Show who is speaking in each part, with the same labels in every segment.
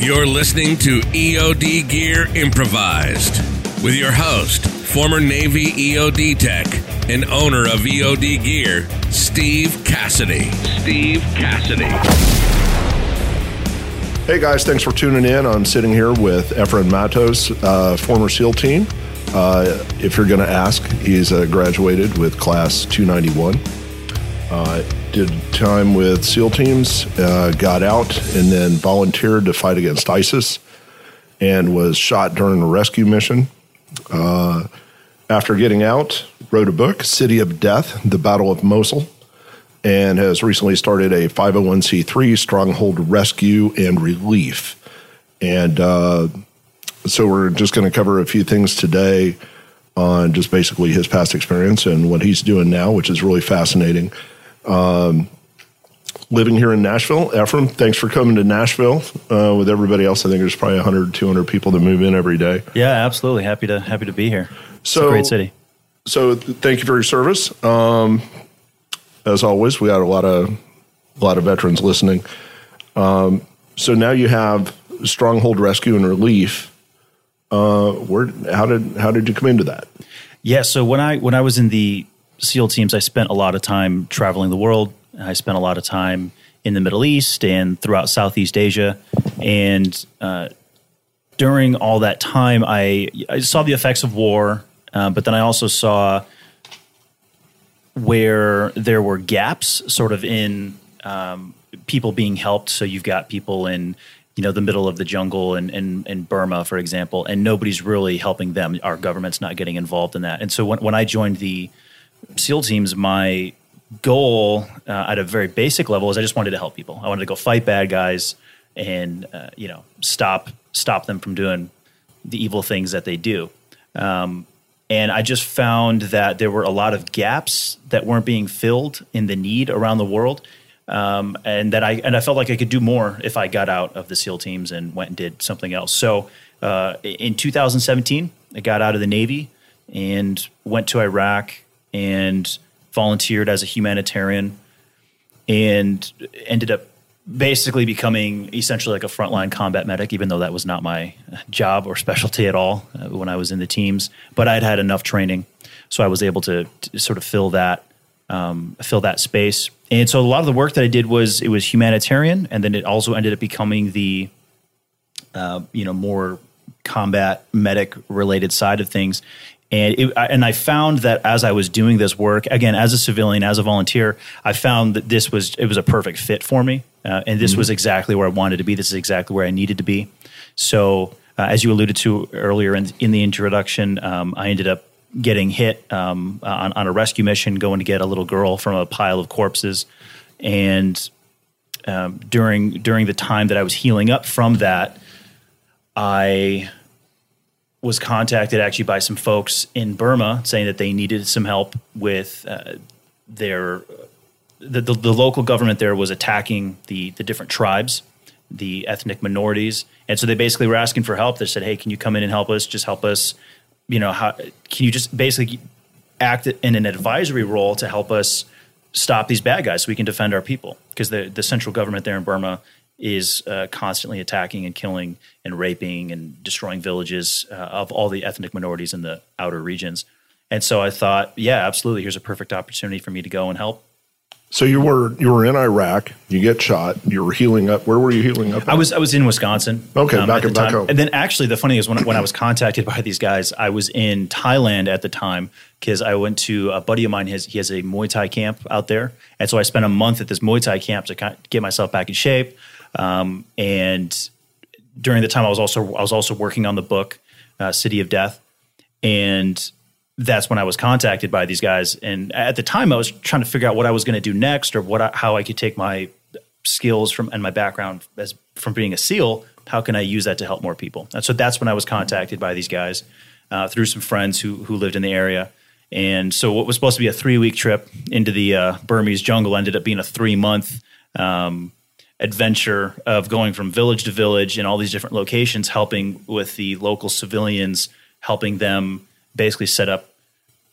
Speaker 1: You're listening to EOD Gear Improvised with your host, former Navy EOD tech and owner of EOD Gear, Steve Cassidy. Steve Cassidy.
Speaker 2: Hey guys, thanks for tuning in. I'm sitting here with Ephraim Mattos, uh, former SEAL team. Uh, if you're going to ask, he's uh, graduated with class 291. Did time with SEAL teams, uh, got out, and then volunteered to fight against ISIS and was shot during a rescue mission. Uh, after getting out, wrote a book, City of Death The Battle of Mosul, and has recently started a 501c3 stronghold rescue and relief. And uh, so we're just going to cover a few things today on just basically his past experience and what he's doing now, which is really fascinating. Um, living here in Nashville, Ephraim, thanks for coming to Nashville uh, with everybody else. I think there's probably 100, 200 people that move in every day.
Speaker 3: Yeah, absolutely. Happy to happy to be here.
Speaker 2: So,
Speaker 3: a great city.
Speaker 2: So thank you for your service. Um, as always, we got a lot of a lot of veterans listening. Um, so now you have Stronghold Rescue and Relief. Uh, where how did how did you come into that?
Speaker 3: Yeah, so when I when I was in the SEAL teams, I spent a lot of time traveling the world. I spent a lot of time in the Middle East and throughout Southeast Asia, and uh, during all that time, I I saw the effects of war, uh, but then I also saw where there were gaps, sort of in um, people being helped. So you've got people in you know the middle of the jungle in, in, in Burma, for example, and nobody's really helping them. Our government's not getting involved in that. And so when, when I joined the SEAL teams, my goal uh, at a very basic level is I just wanted to help people. I wanted to go fight bad guys and uh, you know stop stop them from doing the evil things that they do. Um, and I just found that there were a lot of gaps that weren't being filled in the need around the world. Um, and that I and I felt like I could do more if I got out of the SEAL teams and went and did something else. So uh, in 2017, I got out of the Navy and went to Iraq and volunteered as a humanitarian and ended up basically becoming essentially like a frontline combat medic, even though that was not my job or specialty at all uh, when I was in the teams. But I'd had enough training, so I was able to, to sort of fill that um, fill that space. And so a lot of the work that I did was it was humanitarian, and then it also ended up becoming the uh, you know more combat medic related side of things. And it, and I found that as I was doing this work, again as a civilian, as a volunteer, I found that this was it was a perfect fit for me, uh, and this mm-hmm. was exactly where I wanted to be. This is exactly where I needed to be. So, uh, as you alluded to earlier in, in the introduction, um, I ended up getting hit um, on, on, a rescue mission, going to get a little girl from a pile of corpses, and um, during during the time that I was healing up from that, I was contacted actually by some folks in Burma saying that they needed some help with uh, their the, the, the, local government there was attacking the the different tribes, the ethnic minorities, and so they basically were asking for help. They said, "Hey, can you come in and help us? Just help us. You know, how can you just basically act in an advisory role to help us stop these bad guys so we can defend our people because the the central government there in Burma is uh, constantly attacking and killing and raping and destroying villages uh, of all the ethnic minorities in the outer regions. And so I thought, yeah, absolutely. Here's a perfect opportunity for me to go and help.
Speaker 2: So you were you were in Iraq. You get shot. You were healing up. Where were you healing up? At?
Speaker 3: I was I was in Wisconsin.
Speaker 2: Okay, um, back, back home.
Speaker 3: And then actually, the funny thing is when when I was contacted by these guys, I was in Thailand at the time because I went to a buddy of mine. Has he has a Muay Thai camp out there, and so I spent a month at this Muay Thai camp to get myself back in shape um, and during the time, I was also I was also working on the book uh, City of Death, and that's when I was contacted by these guys. And at the time, I was trying to figure out what I was going to do next, or what I, how I could take my skills from and my background as from being a SEAL. How can I use that to help more people? And so that's when I was contacted by these guys uh, through some friends who who lived in the area. And so what was supposed to be a three week trip into the uh, Burmese jungle ended up being a three month um, adventure of going from village to village in all these different locations, helping with the local civilians, helping them basically set up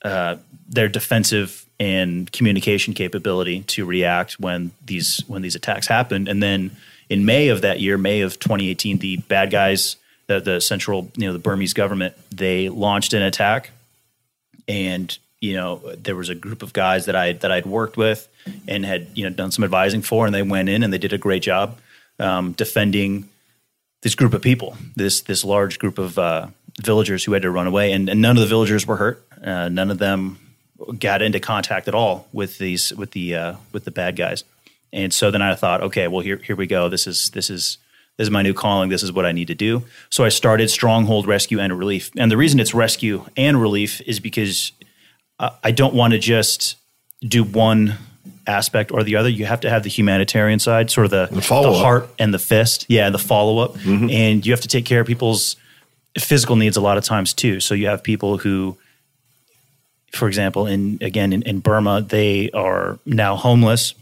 Speaker 3: uh, their defensive and communication capability to react when these when these attacks happened, and then in May of that year, May of 2018, the bad guys, the, the central, you know, the Burmese government, they launched an attack, and you know, there was a group of guys that I that I'd worked with and had you know done some advising for, and they went in and they did a great job um, defending this group of people, this this large group of uh, villagers who had to run away, and, and none of the villagers were hurt. Uh, none of them got into contact at all with these with the uh, with the bad guys. And so then I thought, okay, well here here we go. This is this is this is my new calling. This is what I need to do. So I started Stronghold Rescue and Relief. And the reason it's rescue and relief is because I don't want to just do one aspect or the other. You have to have the humanitarian side, sort of the,
Speaker 2: the, the
Speaker 3: heart and the fist. Yeah, the follow up. Mm-hmm. And you have to take care of people's physical needs a lot of times too. So you have people who for example, in again in, in Burma, they are now homeless.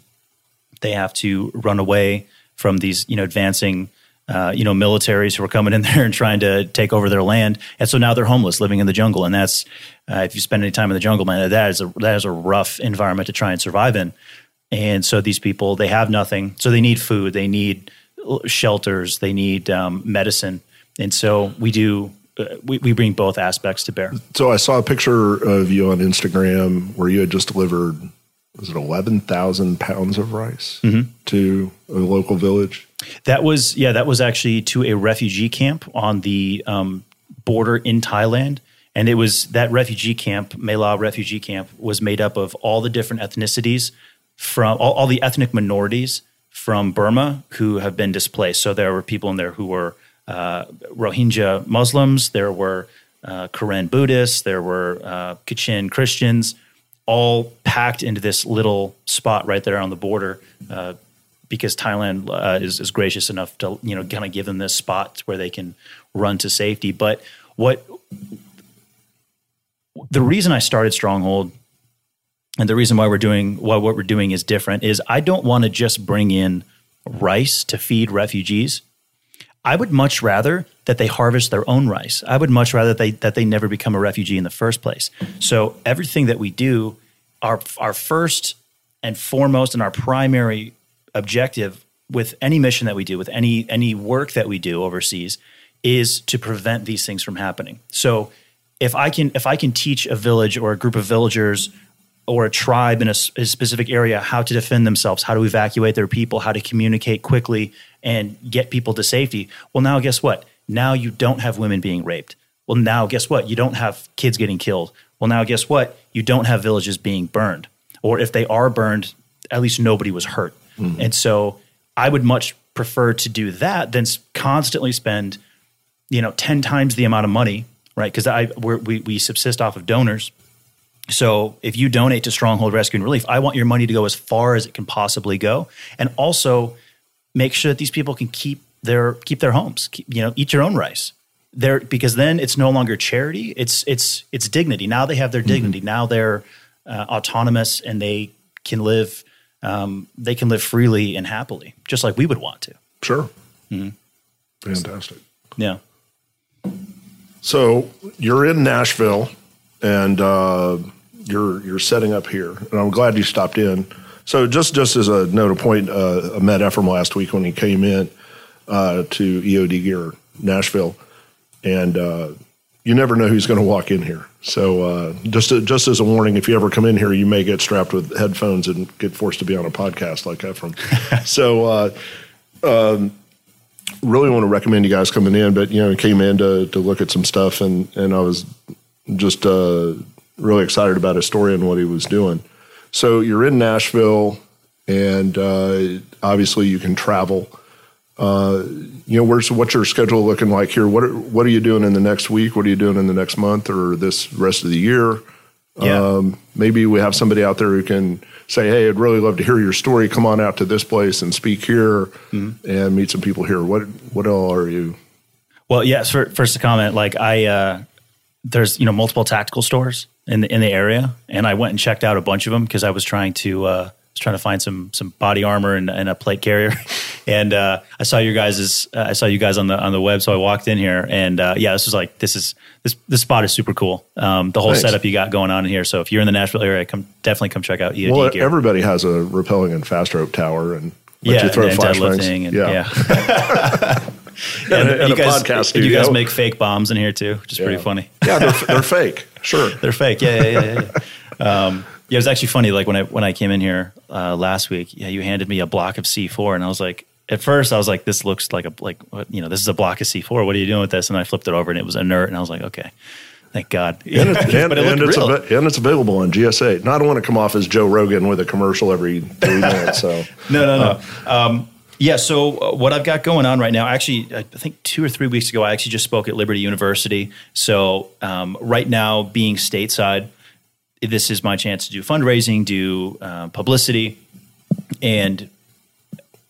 Speaker 3: They have to run away from these, you know, advancing, uh, you know, militaries who are coming in there and trying to take over their land, and so now they're homeless, living in the jungle. And that's uh, if you spend any time in the jungle, man, that is a that is a rough environment to try and survive in. And so these people, they have nothing, so they need food, they need shelters, they need um, medicine, and so we do uh, we, we bring both aspects to bear.
Speaker 2: So I saw a picture of you on Instagram where you had just delivered was it eleven thousand pounds of rice mm-hmm. to a local village?
Speaker 3: That was yeah, that was actually to a refugee camp on the um, border in Thailand. And it was that refugee camp, Mae La refugee camp, was made up of all the different ethnicities from all, all the ethnic minorities from Burma who have been displaced. So there were people in there who were uh, Rohingya Muslims, there were uh, Karen Buddhists, there were uh, Kachin Christians, all packed into this little spot right there on the border. Uh, because Thailand uh, is, is gracious enough to you know kind of give them this spot where they can run to safety. But what the reason I started Stronghold and the reason why we're doing why what we're doing is different is I don't want to just bring in rice to feed refugees. I would much rather that they harvest their own rice. I would much rather that they that they never become a refugee in the first place. So everything that we do, our our first and foremost and our primary objective with any mission that we do, with any any work that we do overseas, is to prevent these things from happening. So if I can if I can teach a village or a group of villagers or a tribe in a, a, specific area how to defend themselves, how to evacuate their people, how to communicate quickly and get people to safety. Well, now guess what? Now you don't have women being raped. Well, now guess what? You don't have kids getting killed. Well, now guess what? You don't have villages being burned. Or if they are burned, at least nobody was hurt. Mm-hmm. And so I would much prefer to do that than constantly spend, you know, 10 times the amount of money, right? Because I we we subsist off of donors so if you donate to Stronghold Rescue and Relief, I want your money to go as far as it can possibly go, and also make sure that these people can keep their keep their homes. Keep, you know, eat your own rice. There because then it's no longer charity. It's it's it's dignity. Now they have their mm-hmm. dignity. Mm-hmm. Now they're uh, autonomous and they can live um, they can live freely and happily, just like we would want to.
Speaker 2: Sure. Mm-hmm. Fantastic.
Speaker 3: Yeah.
Speaker 2: So you're in Nashville and uh, you're you're setting up here, and I'm glad you stopped in. So just just as a note of point, uh, I met Ephraim last week when he came in uh, to EOD Gear Nashville, and uh, you never know who's going to walk in here. So uh, just to, just as a warning, if you ever come in here, you may get strapped with headphones and get forced to be on a podcast like Ephraim. so. Uh, um, really want to recommend you guys coming in, but you know, I came in to, to look at some stuff and, and I was just uh, really excited about his story and what he was doing. So you're in Nashville, and uh, obviously you can travel. Uh, you know, where's what's your schedule looking like here? What are, what are you doing in the next week? What are you doing in the next month or this rest of the year? Yeah. Um, maybe we have somebody out there who can say, "Hey, I'd really love to hear your story. Come on out to this place and speak here mm-hmm. and meet some people here." What what all are you?
Speaker 3: Well, yes. For, first, to comment, like I, uh, there's you know multiple tactical stores in the in the area, and I went and checked out a bunch of them because I was trying to uh, was trying to find some some body armor and, and a plate carrier, and uh, I saw you guys uh, I saw you guys on the on the web, so I walked in here, and uh, yeah, this was like this is this this spot is super cool. Um, the whole Thanks. setup you got going on in here. So if you're in the Nashville area, come definitely come check out EOD
Speaker 2: well,
Speaker 3: gear.
Speaker 2: everybody has a rappelling and fast rope tower, and Let
Speaker 3: yeah,
Speaker 2: you throw
Speaker 3: and, and and,
Speaker 2: Yeah.
Speaker 3: yeah.
Speaker 2: And,
Speaker 3: and you
Speaker 2: a
Speaker 3: guys,
Speaker 2: podcast studio.
Speaker 3: you guys make fake bombs in here too, which is pretty funny.
Speaker 2: yeah, they're, they're fake. Sure.
Speaker 3: They're fake. Yeah, yeah, yeah. yeah, yeah. Um, yeah, it was actually funny. Like when I when I came in here uh, last week, yeah, you handed me a block of C4, and I was like, at first I was like, this looks like a like what, you know, this is a block of C4. What are you doing with this? And I flipped it over, and it was inert, and I was like, okay, thank God.
Speaker 2: And, it, and,
Speaker 3: it
Speaker 2: and it's av- and it's available on GSA. Now, I don't want to come off as Joe Rogan with a commercial every three minutes. So
Speaker 3: No, no, no. um, yeah. So uh, what I've got going on right now, actually, I think two or three weeks ago, I actually just spoke at Liberty University. So um, right now, being stateside, this is my chance to do fundraising, do uh, publicity, and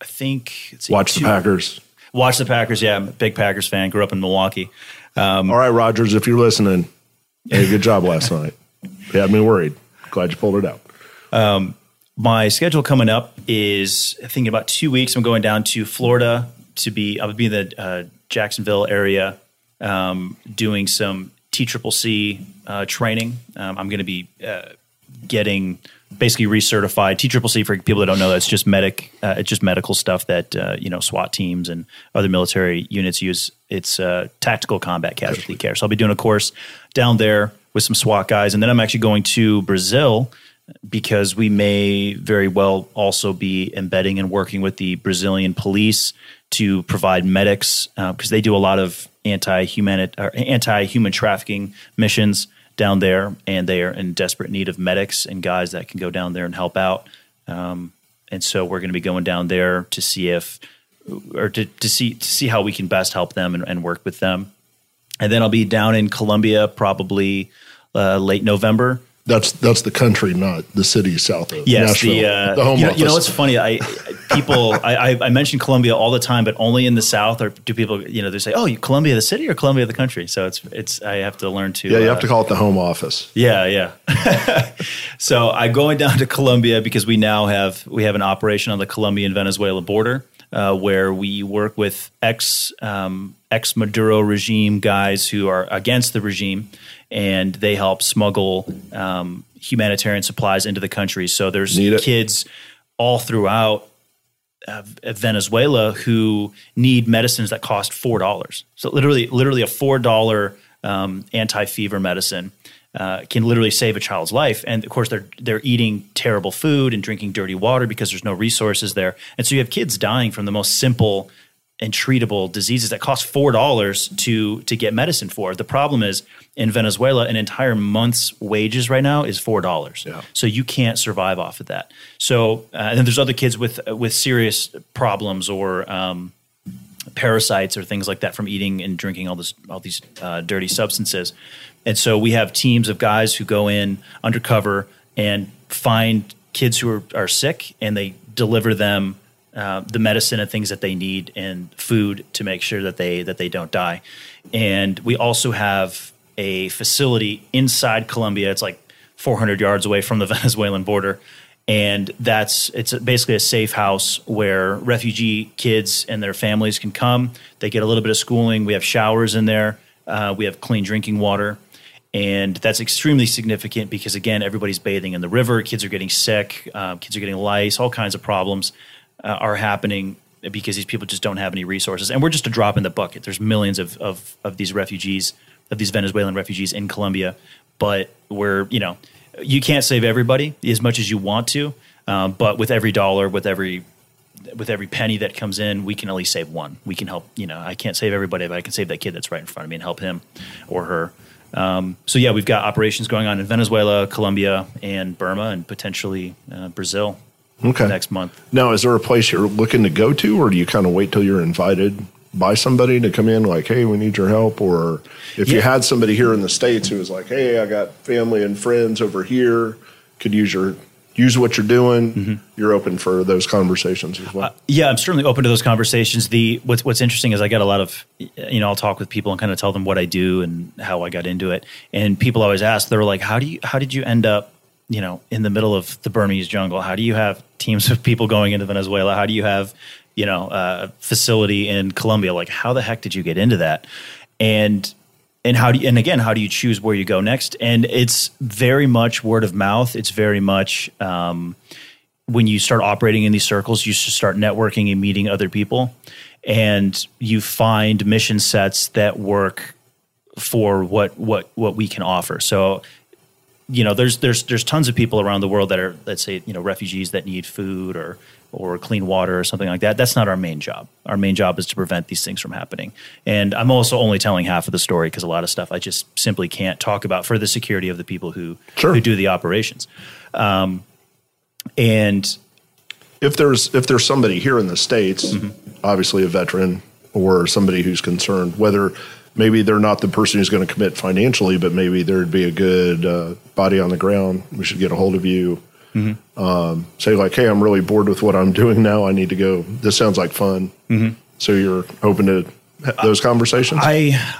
Speaker 3: I think see,
Speaker 2: watch the Packers.
Speaker 3: Watch the Packers. Yeah, I'm a big Packers fan. Grew up in Milwaukee. Um,
Speaker 2: All right, Rodgers, if you're listening, hey, good job last night. You had me worried. Glad you pulled it out.
Speaker 3: My schedule coming up is I think in about two weeks. I'm going down to Florida to be. I'll be in the uh, Jacksonville area um, doing some T Triple C uh, training. Um, I'm going to be uh, getting basically recertified. T Triple C for people that don't know, that's just medic. Uh, it's just medical stuff that uh, you know SWAT teams and other military units use. It's uh, tactical combat casualty care. So I'll be doing a course down there with some SWAT guys, and then I'm actually going to Brazil because we may very well also be embedding and working with the Brazilian police to provide medics because they do a lot of anti-human anti-human trafficking missions down there, and they are in desperate need of medics and guys that can go down there and help out. Um, and so we're going to be going down there to see if or to, to see to see how we can best help them and, and work with them. And then I'll be down in Colombia probably uh, late November
Speaker 2: That's that's the country, not the city south of
Speaker 3: Yes,
Speaker 2: Nashville.
Speaker 3: the, uh,
Speaker 2: the home
Speaker 3: you, know,
Speaker 2: office.
Speaker 3: you know what's funny? I people I, I, mention Columbia all the time, but only in the South. Or do people you know they say, "Oh, you Columbia the city or Columbia the country?" So it's it's I have to learn to
Speaker 2: yeah, you
Speaker 3: uh,
Speaker 2: have to call it the home office.
Speaker 3: yeah, yeah. so I'm going down to Colombia because we now have we have an operation on the Colombian Venezuela border uh, where we work with ex um, ex Maduro regime guys who are against the regime, and they help smuggle um, humanitarian supplies into the country. So there's kids all throughout uh, Venezuela who need medicines that cost four dollars. So literally, literally a four dollar um, anti fever medicine uh, can literally save a child's life. And of course, they're they're eating terrible food and drinking dirty water because there's no resources there. And so you have kids dying from the most simple and treatable diseases that cost four dollars to to get medicine for. The problem is in Venezuela, an entire month's wages right now is four dollars.
Speaker 2: Yeah.
Speaker 3: So you can't survive off of that. So uh, and then there's other kids with with serious problems or um, parasites or things like that from eating and drinking all this all these uh, dirty substances. And so we have teams of guys who go in undercover and find kids who are, are sick and they deliver them uh, the medicine and things that they need and food to make sure that they that they don't die. And we also have a facility inside Colombia. It's like 400 yards away from the Venezuelan border, and that's it's basically a safe house where refugee kids and their families can come. They get a little bit of schooling. We have showers in there. Uh, we have clean drinking water. And that's extremely significant because, again, everybody's bathing in the river. Kids are getting sick. Uh, kids are getting lice. All kinds of problems uh, are happening because these people just don't have any resources. And we're just a drop in the bucket. There's millions of, of, of these refugees, of these Venezuelan refugees in Colombia. But we're, you know, you can't save everybody as much as you want to. Um, but with every dollar, with every with every penny that comes in, we can at least save one. We can help. You know, I can't save everybody, but I can save that kid that's right in front of me and help him or her. Um, so yeah, we've got operations going on in Venezuela, Colombia, and Burma, and potentially uh, Brazil
Speaker 2: Okay.
Speaker 3: next month.
Speaker 2: Now, is there a place you're looking to go to, or do you kind of wait till you're invited by somebody to come in, like, hey, we need your help? Or if you had somebody here in the States who was like, hey, I got family and friends over here, could use your use what you're doing,
Speaker 3: Mm-hmm.
Speaker 2: you're open for those conversations as
Speaker 3: Uh,
Speaker 2: well.
Speaker 3: Yeah, I'm certainly open to those conversations. The what's what's interesting is I get a lot of you know I'll talk with people and kind of tell them what I do and how I got into it, and people always ask they're like, how do you how did you end up you know in the middle of the Burmese jungle? How do you have teams of people going into Venezuela? How do you have you know a facility in Colombia? Like how the heck did you get into that? And and how do you, and again how do you choose where you go next? And it's very much word of mouth. It's very much. Um, when you start operating in these circles, you start networking and meeting other people, and you find mission sets that work for what what what we can offer. So, you know, there's there's there's tons of people around the world that are let's say you know refugees that need food or or clean water or something like that. That's not our main job. Our main job is to prevent these things from happening. And I'm also only telling half of the story because a lot of stuff I just simply can't talk about for the security of the people who
Speaker 2: Sure.
Speaker 3: who do the operations. Um, and
Speaker 2: if there's if there's somebody here in the states, obviously a veteran or somebody who's concerned, whether maybe they're not the person who's going to commit financially, but maybe there'd be a good uh, body on the ground. We should get a hold of you. Um, say like, hey, I'm really bored with what I'm doing now. I need to go. This sounds like fun. So you're open to those conversations.
Speaker 3: I,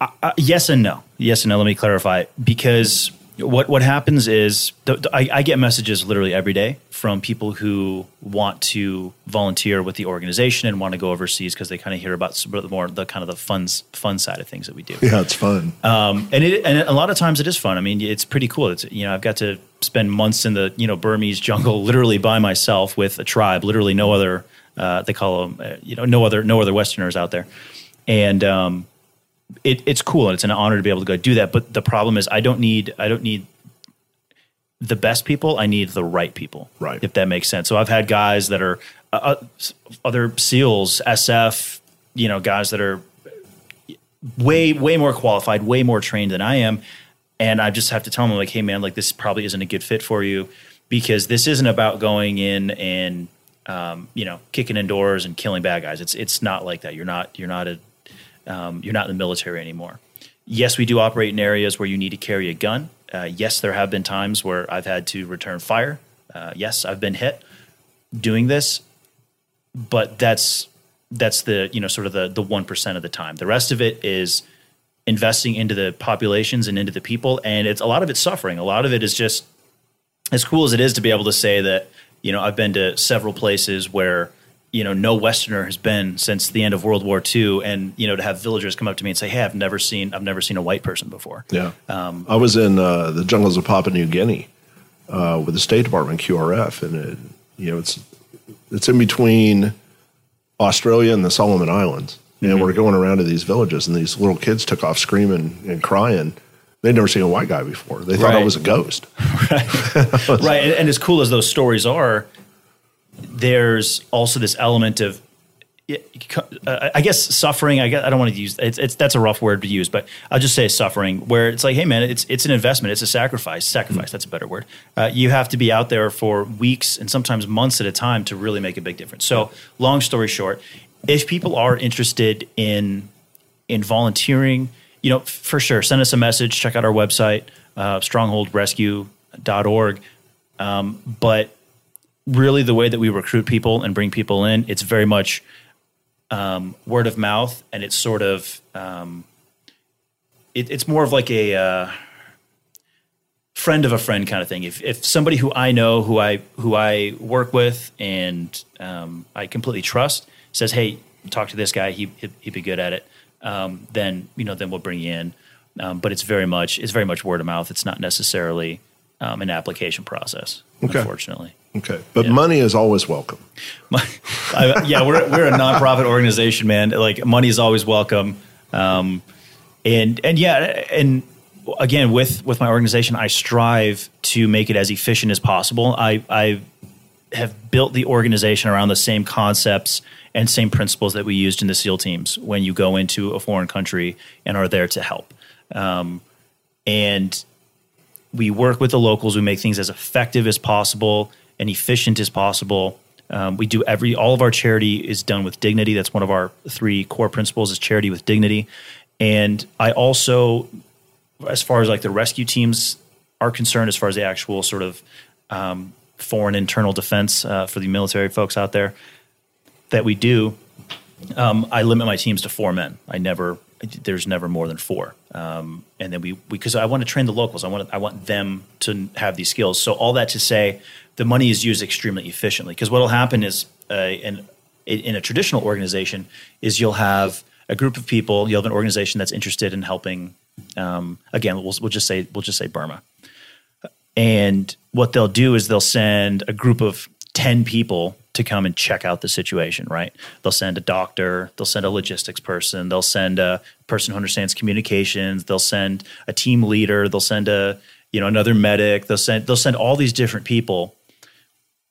Speaker 3: I yes and no. Yes and no. Let me clarify because what what happens is th- th- I, I get messages literally every day from people who want to volunteer with the organization and want to go overseas because they kind of hear about more the kind of the fun fun side of things that we do.
Speaker 2: yeah, it's fun.
Speaker 3: Um, and it and a lot of times it is fun. I mean, it's pretty cool. It's you know I've got to spend months in the you know Burmese jungle, literally by myself with a tribe. Literally no other. Uh, they call them uh, you know no other no other Westerners out there, and um, it, it's cool and it's an honor to be able to go do that. But the problem is I don't need I don't need the best people. I need the right people.
Speaker 2: Right.
Speaker 3: If that makes sense. So I've had guys that are uh, uh, other SEALs, SF, you know, guys that are way way more qualified, way more trained than I am, and I just have to tell them like, hey man, like this probably isn't a good fit for you because this isn't about going in and um, you know kicking indoors and killing bad guys. It's it's not like that. You're not you're not a um, you're not in the military anymore. Yes, we do operate in areas where you need to carry a gun. Uh, yes, there have been times where I've had to return fire. Uh, yes, I've been hit doing this, but that's that's the you know sort of the the one percent of the time. The rest of it is investing into the populations and into the people, and it's a lot of it's suffering. A lot of it is just as cool as it is to be able to say that you know I've been to several places where you know no Westerner has been since the end of World War II, and you know to have villagers come up to me and say, "Hey, I've never seen I've never seen a white person before."
Speaker 2: Yeah. I was in uh, the jungles of Papua New Guinea uh, with the State Department QRF, and it, you know it's it's in between Australia and the Solomon Islands, and we're going around to these villages, and these little kids took off screaming and crying. They'd never seen a white guy before. They thought I was a ghost.
Speaker 3: right and, and as cool as those stories are there's also this element of uh, I guess suffering. I guess I don't want to use it's, it's that's a rough word to use, but I'll just say suffering. Where it's like, hey man, it's it's an investment, it's a sacrifice. Sacrifice, that's a better word. Uh, you have to be out there for weeks and sometimes months at a time to really make a big difference. So, long story short, if people are interested in in volunteering, you know, for sure, send us a message. Check out our website, uh, strongholdrescue.org. Um, but really, the way that we recruit people and bring people in, it's very much um, word of mouth, and it's sort of um, it, it's more of like a uh, friend of a friend kind of thing. If if somebody who I know, who I who I work with, and um, I completely trust, says, "Hey, talk to this guy. He he'd, he'd be good at it." Um, then you know, then we'll bring you in. Um, but it's very much it's very much word of mouth. It's not necessarily um, an application process,
Speaker 2: Okay.
Speaker 3: unfortunately.
Speaker 2: Okay, but money is always welcome.
Speaker 3: I, yeah, we're we're a nonprofit organization, man. Like money is always welcome, um, and and yeah, and again with with my organization, I strive to make it as efficient as possible. I I have built the organization around the same concepts and same principles that we used in the SEAL teams when you go into a foreign country and are there to help. Um, and we work with the locals. We make things as effective as possible and efficient as possible. Um, we do every all of our charity is done with dignity. That's one of our three core principles: is charity with dignity. And I also, as far as like the rescue teams are concerned, as far as the actual sort of um, foreign internal defense uh, for the military folks out there that we do, um, I limit my teams to four men. I never, there's never more than four. Um, and then we, because I want to train the locals. I want, I want them to have these skills. So all that to say, the money is used extremely efficiently. Because what will happen is, uh, in in a traditional organization, is you'll have a group of people. You'll have an organization that's interested in helping. Um, again, we'll, we'll just say we'll just say Burma. And what they'll do is they'll send a group of 10 people to come and check out the situation, right? They'll send a doctor, they'll send a logistics person, they'll send a person who understands communications, they'll send a team leader, they'll send a, you know, another medic, they'll send they'll send all these different people.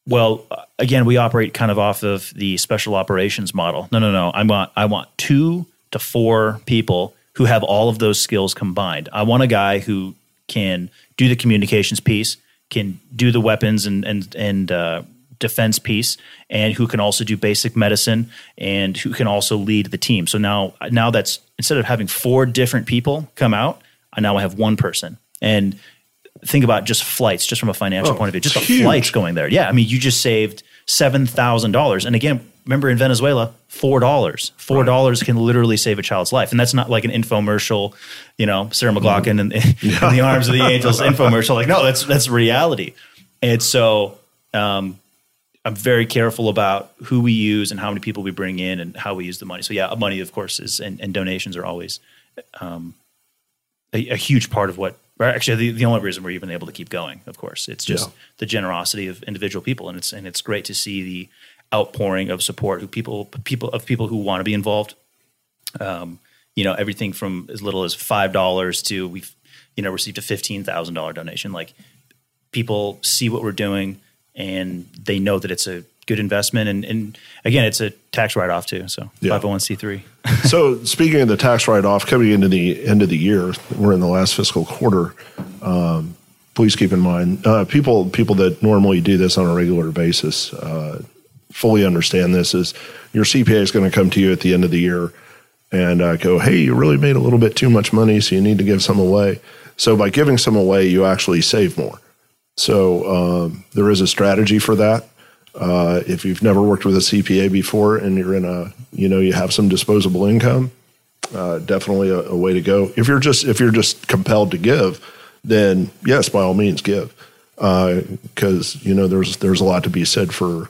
Speaker 3: Well, again, we operate kind of off of the special operations model. No, no, no. I want I want 2 to 4 people who have all of those skills combined. I want a guy who can do the communications piece, can do the weapons and and and uh, defense piece and who can also do basic medicine and who can also lead the team. So now now that's instead of having four different people come out, I now have one person. And think about just flights, just from a financial
Speaker 2: Oh,
Speaker 3: point of view, just the
Speaker 2: huge.
Speaker 3: flights going there. Yeah, I mean, you just saved seven thousand dollars. And again, remember in Venezuela, four dollars. Four dollars can literally save a child's life, and that's not like an infomercial, you know, Sarah McLachlan in, in the arms of the angels infomercial. Like, no, that's that's reality. And so, um, I'm very careful about who we use and how many people we bring in and how we use the money. So yeah, money, of course, is and, and donations are always um, a, a huge part of what. Or actually, the, the only reason we're even able to keep going, of course, it's just
Speaker 2: Yeah.
Speaker 3: the generosity of individual people, and it's and it's great to see the outpouring of support who people people of people who want to be involved. Um, you know, everything from as little as five dollars to we've you know received a fifteen thousand dollar donation. Like people see what we're doing and they know that it's a good investment. And, and again, it's a tax write off too. So
Speaker 2: Yeah.
Speaker 3: 501c3.
Speaker 2: so speaking of the tax write-off coming into the end of the year we're in the last fiscal quarter um, please keep in mind uh, people people that normally do this on a regular basis uh, fully understand this is your cpa is going to come to you at the end of the year and uh, go hey you really made a little bit too much money so you need to give some away so by giving some away you actually save more so um, there is a strategy for that. Uh, if you've never worked with a CPA before and you're in a, you know, you have some disposable income, uh, definitely a, a way to go. If you're just if you're just compelled to give, then yes, by all means give, because you know there's there's a lot to be said for,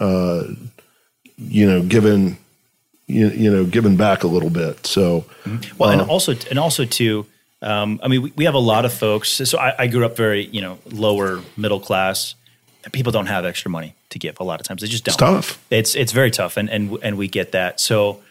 Speaker 2: uh, you know, giving, you, you know, giving back a little bit. So
Speaker 3: Well, and also, and also too, um, I mean, we, we have a lot of folks. So I, I grew up very, you know, lower middle class. People don't have extra money to give. A lot of times, they just don't.
Speaker 2: It's tough.
Speaker 3: It's it's very tough, and and and we get that. So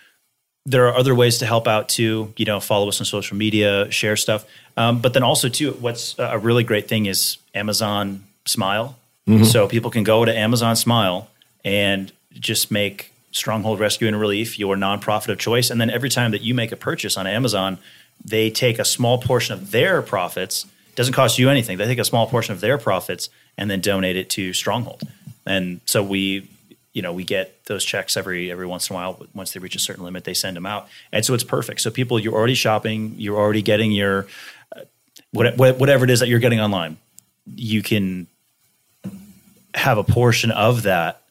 Speaker 3: there are other ways to help out too. You know, follow us on social media, share stuff. Um, but then also too, what's a really great thing is Amazon Smile. So people can go to Amazon Smile and just make Stronghold Rescue and Relief your nonprofit of choice. And then every time that you make a purchase on Amazon, they take a small portion of their profits. Doesn't cost you anything. They take a small portion of their profits and then donate it to Stronghold. And so we, you know, we get those checks every every once in a while. Once they reach a certain limit, they send them out, and so it's perfect. So people, you're already shopping, you're already getting your uh, what, what- whatever it is that you're getting online. You can have a portion of that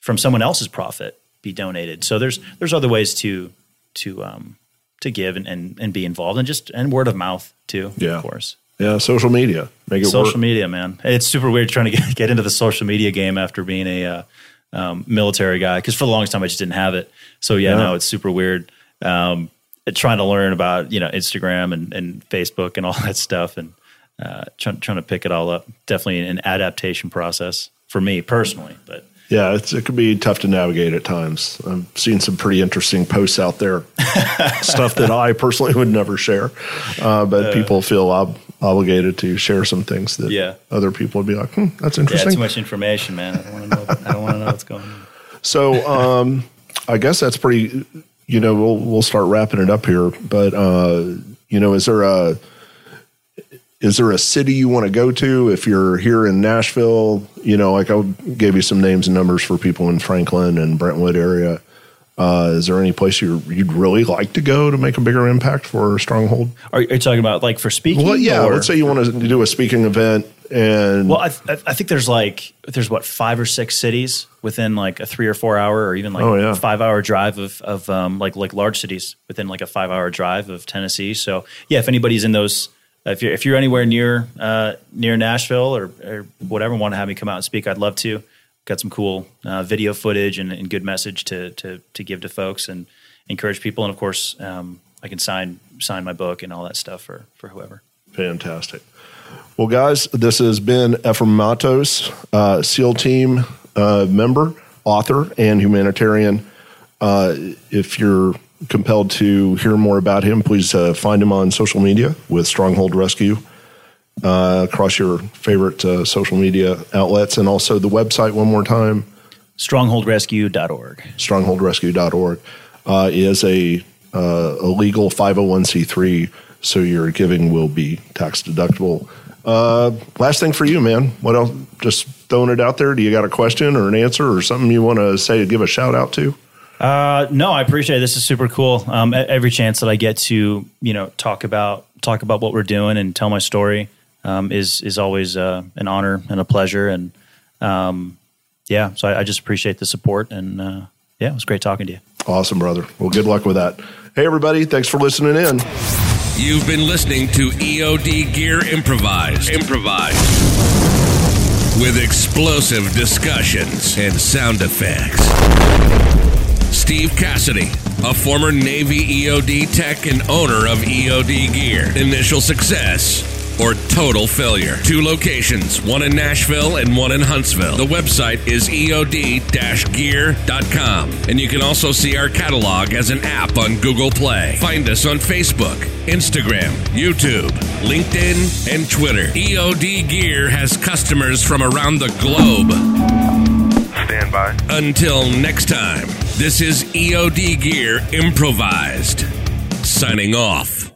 Speaker 3: from someone else's profit be donated. So there's there's other ways to to um, to give and, and and be involved, and just and word of mouth too.
Speaker 2: Yeah.
Speaker 3: of course.
Speaker 2: Yeah, social media make it
Speaker 3: Social
Speaker 2: work.
Speaker 3: media, man. It's super weird trying to get, get into the social media game after being a uh, um, military guy because for the longest time I just didn't have it. So yeah,
Speaker 2: Yeah.
Speaker 3: no, it's super weird. Um, trying to learn about you know Instagram and, and Facebook and all that stuff, and uh, trying trying to pick it all up. Definitely an adaptation process for me personally, but
Speaker 2: Yeah, it's, it could be tough to navigate at times. I've seen some pretty interesting posts out there, stuff that I personally would never share, uh, but people feel ob- obligated to share some things that
Speaker 3: Yeah.
Speaker 2: other people would be like, hmm, that's
Speaker 3: yeah,
Speaker 2: interesting.
Speaker 3: too much information, man. I don't want to know. I don't want to know what's going on.
Speaker 2: So um, I guess that's pretty. You know, we'll we'll start wrapping it up here. But uh, you know, is there a is there a city you want to go to if you're here in Nashville? You know, like I gave you some names and numbers for people in Franklin and Brentwood area. Uh, is there any place you you'd really like to go to make a bigger impact for Stronghold?
Speaker 3: Are, are you talking about like for speaking?
Speaker 2: Well, yeah.
Speaker 3: or-
Speaker 2: Let's say you want to do a speaking event, and
Speaker 3: Well, I, th- I think there's like there's what five or six cities within like a three or four hour or even like
Speaker 2: Oh, yeah.
Speaker 3: five hour drive of of um, like like large cities within like a five hour drive of Tennessee. So yeah, if anybody's in those, if you're if you're anywhere near uh, near Nashville or, or whatever, want to have me come out and speak, I'd love to. Got some cool uh, video footage and, and good message to to to give to folks and encourage people. And of course, um, I can sign sign my book and all that stuff for for whoever.
Speaker 2: Fantastic. Well, guys, this has been Ephraim Mattos, uh, SEAL team uh, member, author, and humanitarian. Uh, if you're compelled to hear more about him, please uh, find him on social media with Stronghold Rescue uh, across your favorite uh, social media outlets and also the website one more time
Speaker 3: strongholdrescue.org.
Speaker 2: Strongholdrescue.org uh, is a, uh, a legal 501c3, so your giving will be tax deductible. Uh, last thing for you, man. What else? Just throwing it out there. Do you got a question or an answer or something you want to say? to Give a shout out to.
Speaker 3: Uh, no, I appreciate it. This is super cool. Um, every chance that I get to, you know, talk about talk about what we're doing and tell my story um, is is always uh, an honor and a pleasure. And um, yeah, so I, I, just appreciate the support. And uh, yeah, it was great talking to you.
Speaker 2: Awesome, brother. Well, good luck with that. Hey, everybody, thanks for listening in.
Speaker 1: You've been listening to EOD Gear Improvised. Improvised. With explosive discussions and sound effects. Steve Cassidy, a former Navy EOD tech and owner of EOD Gear. Initial success or total failure. Two locations, one in Nashville and one in Huntsville. The website is eod-gear.com, and you can also see our catalog as an app on Google Play. Find us on Facebook, Instagram, YouTube, LinkedIn, and Twitter. EOD Gear has customers from around the globe.
Speaker 4: Stand by.
Speaker 1: Until next time, this is EOD Gear Improvised. Signing off.